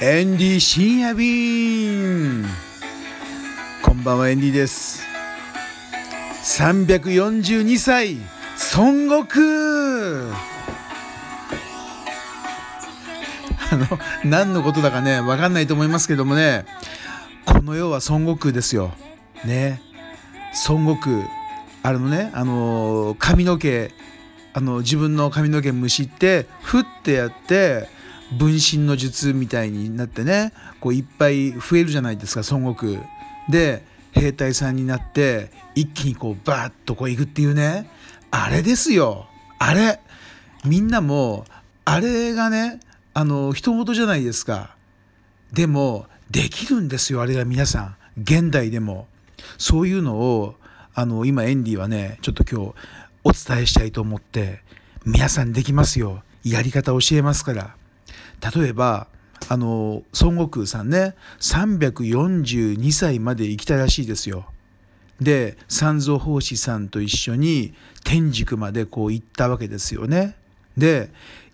エンディ深夜便こんばんはエンディです342歳孫悟空。あの何のことだかね分かんないと思いますけどもねこの世は孫悟空ですよ。ね。孫悟空。あのねあの髪の毛あの自分の髪の毛むしってふってやって分身の術みたいになってねこういっぱい増えるじゃないですか孫悟空。で兵隊さんになって一気にこうバーッとこう行くっていうね。あれですよ。あれ。みんなもあれがねあの人事じゃないですか。でもできるんですよあれが皆さん。現代でも。そういうのをあの今エンディはねちょっと今日お伝えしたいと思って皆さんできますよ。やり方教えますから。例えばあの孫悟空さんね342歳まで生きたらしいですよ。で三蔵法師さんと一緒に天竺までこう行ったわけですよね。で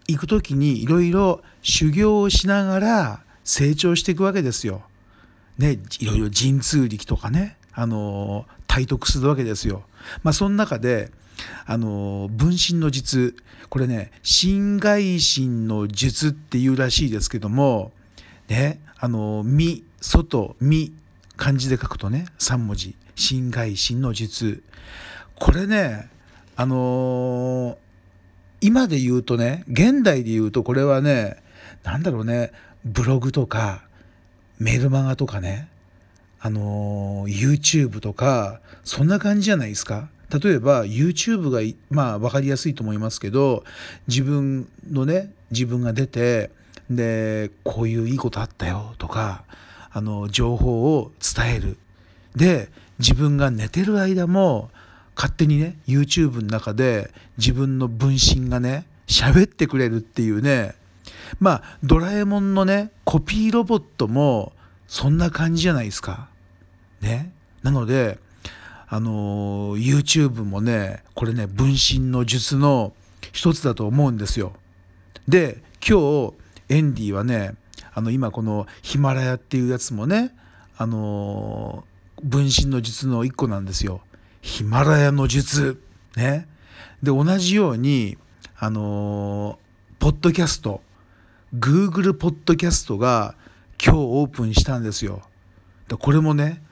行く時にいろいろ修行をしながら成長していくわけですよ。ねいろいろ神通力とかねあの体得するわけですよ。まあその中であの分身の術。これね心外心の術っていうらしいですけどもねあの身外身漢字で書くとね3文字。心外心の術。これねあのー、今で言うとね現代で言うとこれはね何だろうねブログとかメルマガとかねあの、YouTube とかそんな感じじゃないですか？例えば YouTube がまあ分かりやすいと思いますけど自分のね自分が出てでこういういいことあったよとかあの情報を伝えるで自分が寝てる間も勝手にね YouTube の中で自分の分身がね喋ってくれるっていうねまあドラえもんのねコピーロボットもそんな感じじゃないですか？ね。なのであの YouTube もねこれね分身の術の一つだと思うんですよ。で今日エンディはねあの今このヒマラヤっていうやつもねあの分身の術の一個なんですよ。ヒマラヤの術ね。で同じようにあのポッドキャスト Google ポッドキャストが今日オープンしたんですよ。これもね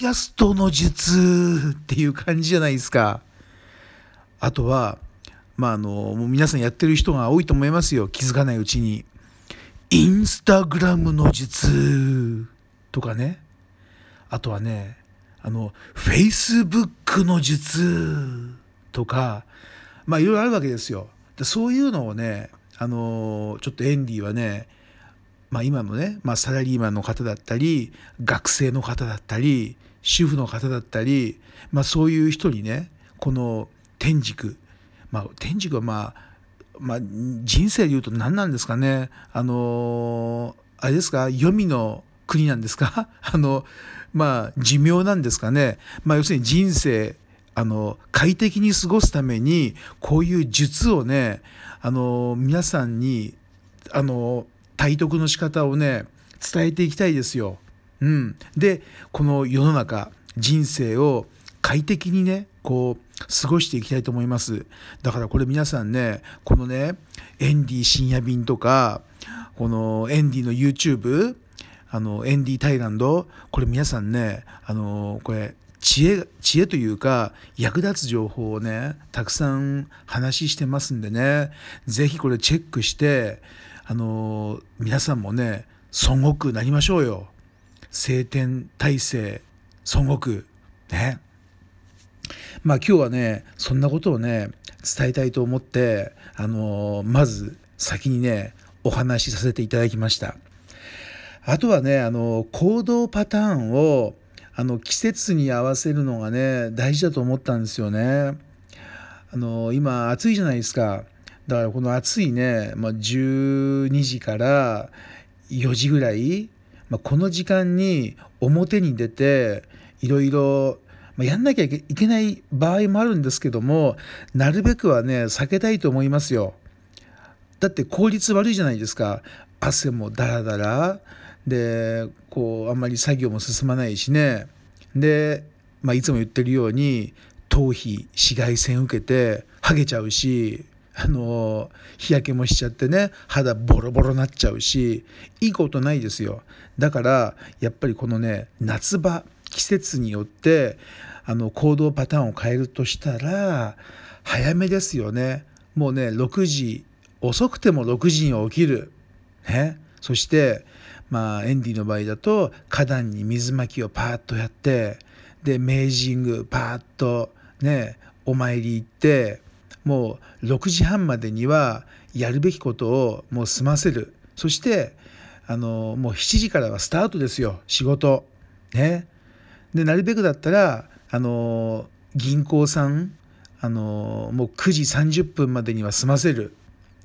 キャストの術っていう感じじゃないですか。あとは、まあ、あの、もう皆さんやってる人が多いと思いますよ。気づかないうちに。インスタグラムの術とかね。あとはね、あの、フェイスブックの術とか、まあいろいろあるわけですよ。でそういうのをね、あの、ちょっとエンディはね、まあ、今のね、まあ、サラリーマンの方だったり学生の方だったり主婦の方だったり、まあ、そういう人にねこの天竺、まあ、天竺はまあまあ、人生で言うと何なんですかね。あのあれですか黄泉の国なんですか？あのまあ寿命なんですかね、まあ、要するに人生あの快適に過ごすためにこういう術をねあの皆さんにあの体得の仕方をね伝えていきたいですよ。うん、でこの世の中人生を快適にねこう過ごしていきたいと思います。だからこれ皆さんねこのねエンディ深夜便とかこのエンディの YouTube あのエンディタイランドこれ皆さんねあのこれ知恵知恵というか役立つ情報をねたくさん話してますんでね是非これチェックしてあの皆さんもね孫悟空なりましょうよ。晴天大聖孫悟空。ね。まあ今日はねそんなことをね伝えたいと思ってあのまず先にねお話しさせていただきました。あとはねあの行動パターンをあの季節に合わせるのがね大事だと思ったんですよね。あの今暑いじゃないですか。だからこの暑いね、まあ、12時から4時ぐらい、まあ、この時間に表に出ていろいろやんなきゃいけない場合もあるんですけどもなるべくはね避けたいと思いますよ。だって効率悪いじゃないですか。汗もダラダラ。でこうあんまり作業も進まないしね。で、まあ、いつも言ってるように頭皮紫外線受けてハゲちゃうし。あの日焼けもしちゃってね肌ボロボロなっちゃうしいいことないですよ。だからやっぱりこのね夏場季節によってあの行動パターンを変えるとしたら早めですよね。もうね6時遅くても6時に起きる、ね、そしてまあエンディの場合だと花壇に水まきをパーッとやってで明治神宮パーッとねお参り行ってもう6時半までにはやるべきことをもう済ませる。そしてあのもう7時からはスタートですよ。仕事。ね。でなるべくだったらあの銀行さんあのもう9時30分までには済ませる。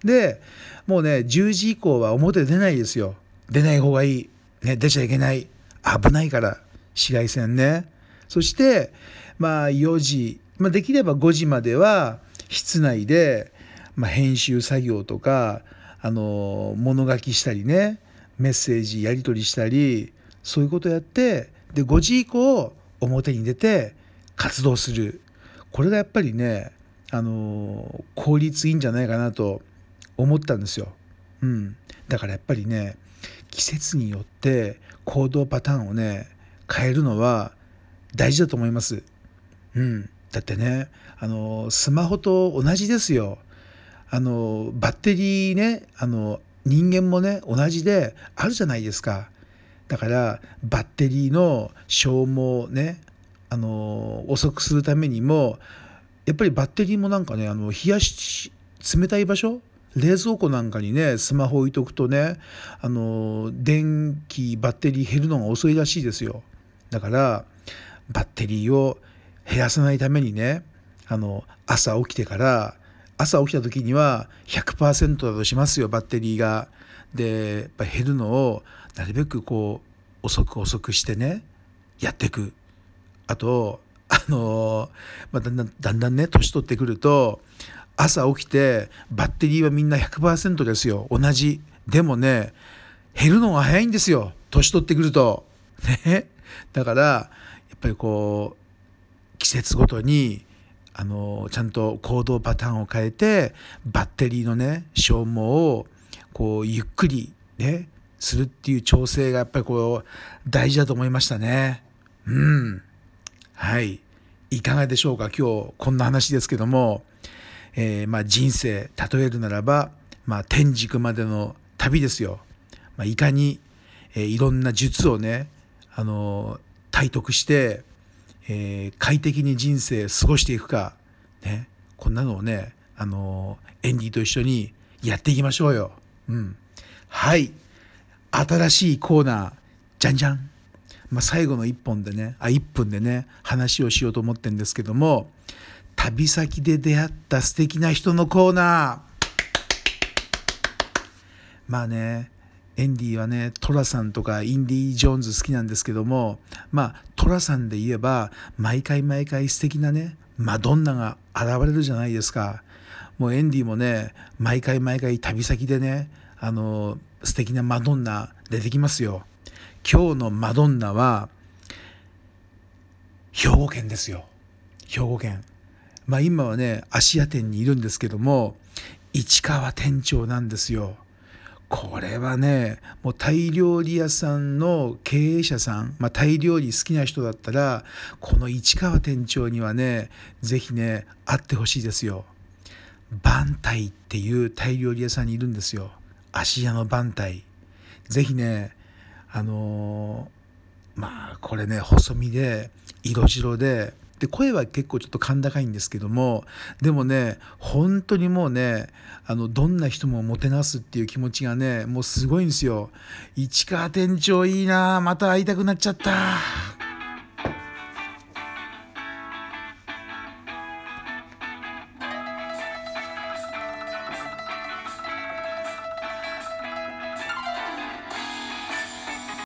でもうね10時以降は表出ないですよ。出ない方がいい、ね、出ちゃいけない。危ないから。紫外線ね。そしてまあ4時、まあ、できれば5時までは室内で、まあ、編集作業とかあの物書きしたりねメッセージやり取りしたりそういうことやってで5時以降表に出て活動するこれがやっぱりねあの効率いいんじゃないかなと思ったんですよ。うん、だからやっぱりね季節によって行動パターンをね変えるのは大事だと思います。うん、だってねあのスマホと同じですよ。あのバッテリーねあの人間もね同じであるじゃないですか。だからバッテリーの消耗ねあの遅くするためにもやっぱりバッテリーもなんかねあの冷やし冷たい場所冷蔵庫なんかにねスマホ置いとくとねあの電気バッテリー減るのが遅いらしいですよだからバッテリーを減らさないためにねあの朝起きてから朝起きた時には100%だとしますよバッテリーが。でやっぱ減るのをなるべくこう遅く遅くしてねやっていく。あとあのまあ、だんだんだんだんね年取ってくると朝起きてバッテリーはみんな100%ですよ。同じ。でもね減るのが早いんですよ。年取ってくると。ね。だからやっぱりこう季節ごとにあのちゃんと行動パターンを変えてバッテリーのね消耗をこうゆっくりねするっていう調整がやっぱりこう大事だと思いましたね。うん。はい。いかがでしょうか？今日こんな話ですけども。えー、まあ、人生例えるならば、まあ、天竺までの旅ですよ。まあ、いかに、えー、いろんな術をね、あの体得して、えー、快適に人生過ごしていくか、ね、こんなのをね、あのエンディと一緒にやっていきましょうよ。うん。はい。新しいコーナー、じゃんじゃん。まあ、最後の1本でね、あ、1分でね、話をしようと思ってるんですけども、旅先で出会った素敵な人のコーナーまあねエンディはねトラさんとかインディ・ジョーンズ好きなんですけどもまあトラさんで言えば毎回毎回素敵なねマドンナが現れるじゃないですか。もうエンディもね毎回毎回旅先でねあの素敵なマドンナ出てきますよ。今日のマドンナは兵庫県ですよ。兵庫県。まあ、今はね芦屋店にいるんですけども市川店長なんですよ。これはねもうタイ料理屋さんの経営者さん、まあ、タイ料理好きな人だったらこの市川店長にはね是非ね会ってほしいですよ。番台っていうタイ料理屋さんにいるんですよ。芦屋の番台。是非ねあのー、まあこれね細身で色白でで声は結構ちょっと甲高いんですけどもでもね本当にもうねあのどんな人ももてなすっていう気持ちがねもうすごいんですよ。市川店長いいなまた会いたくなっちゃった。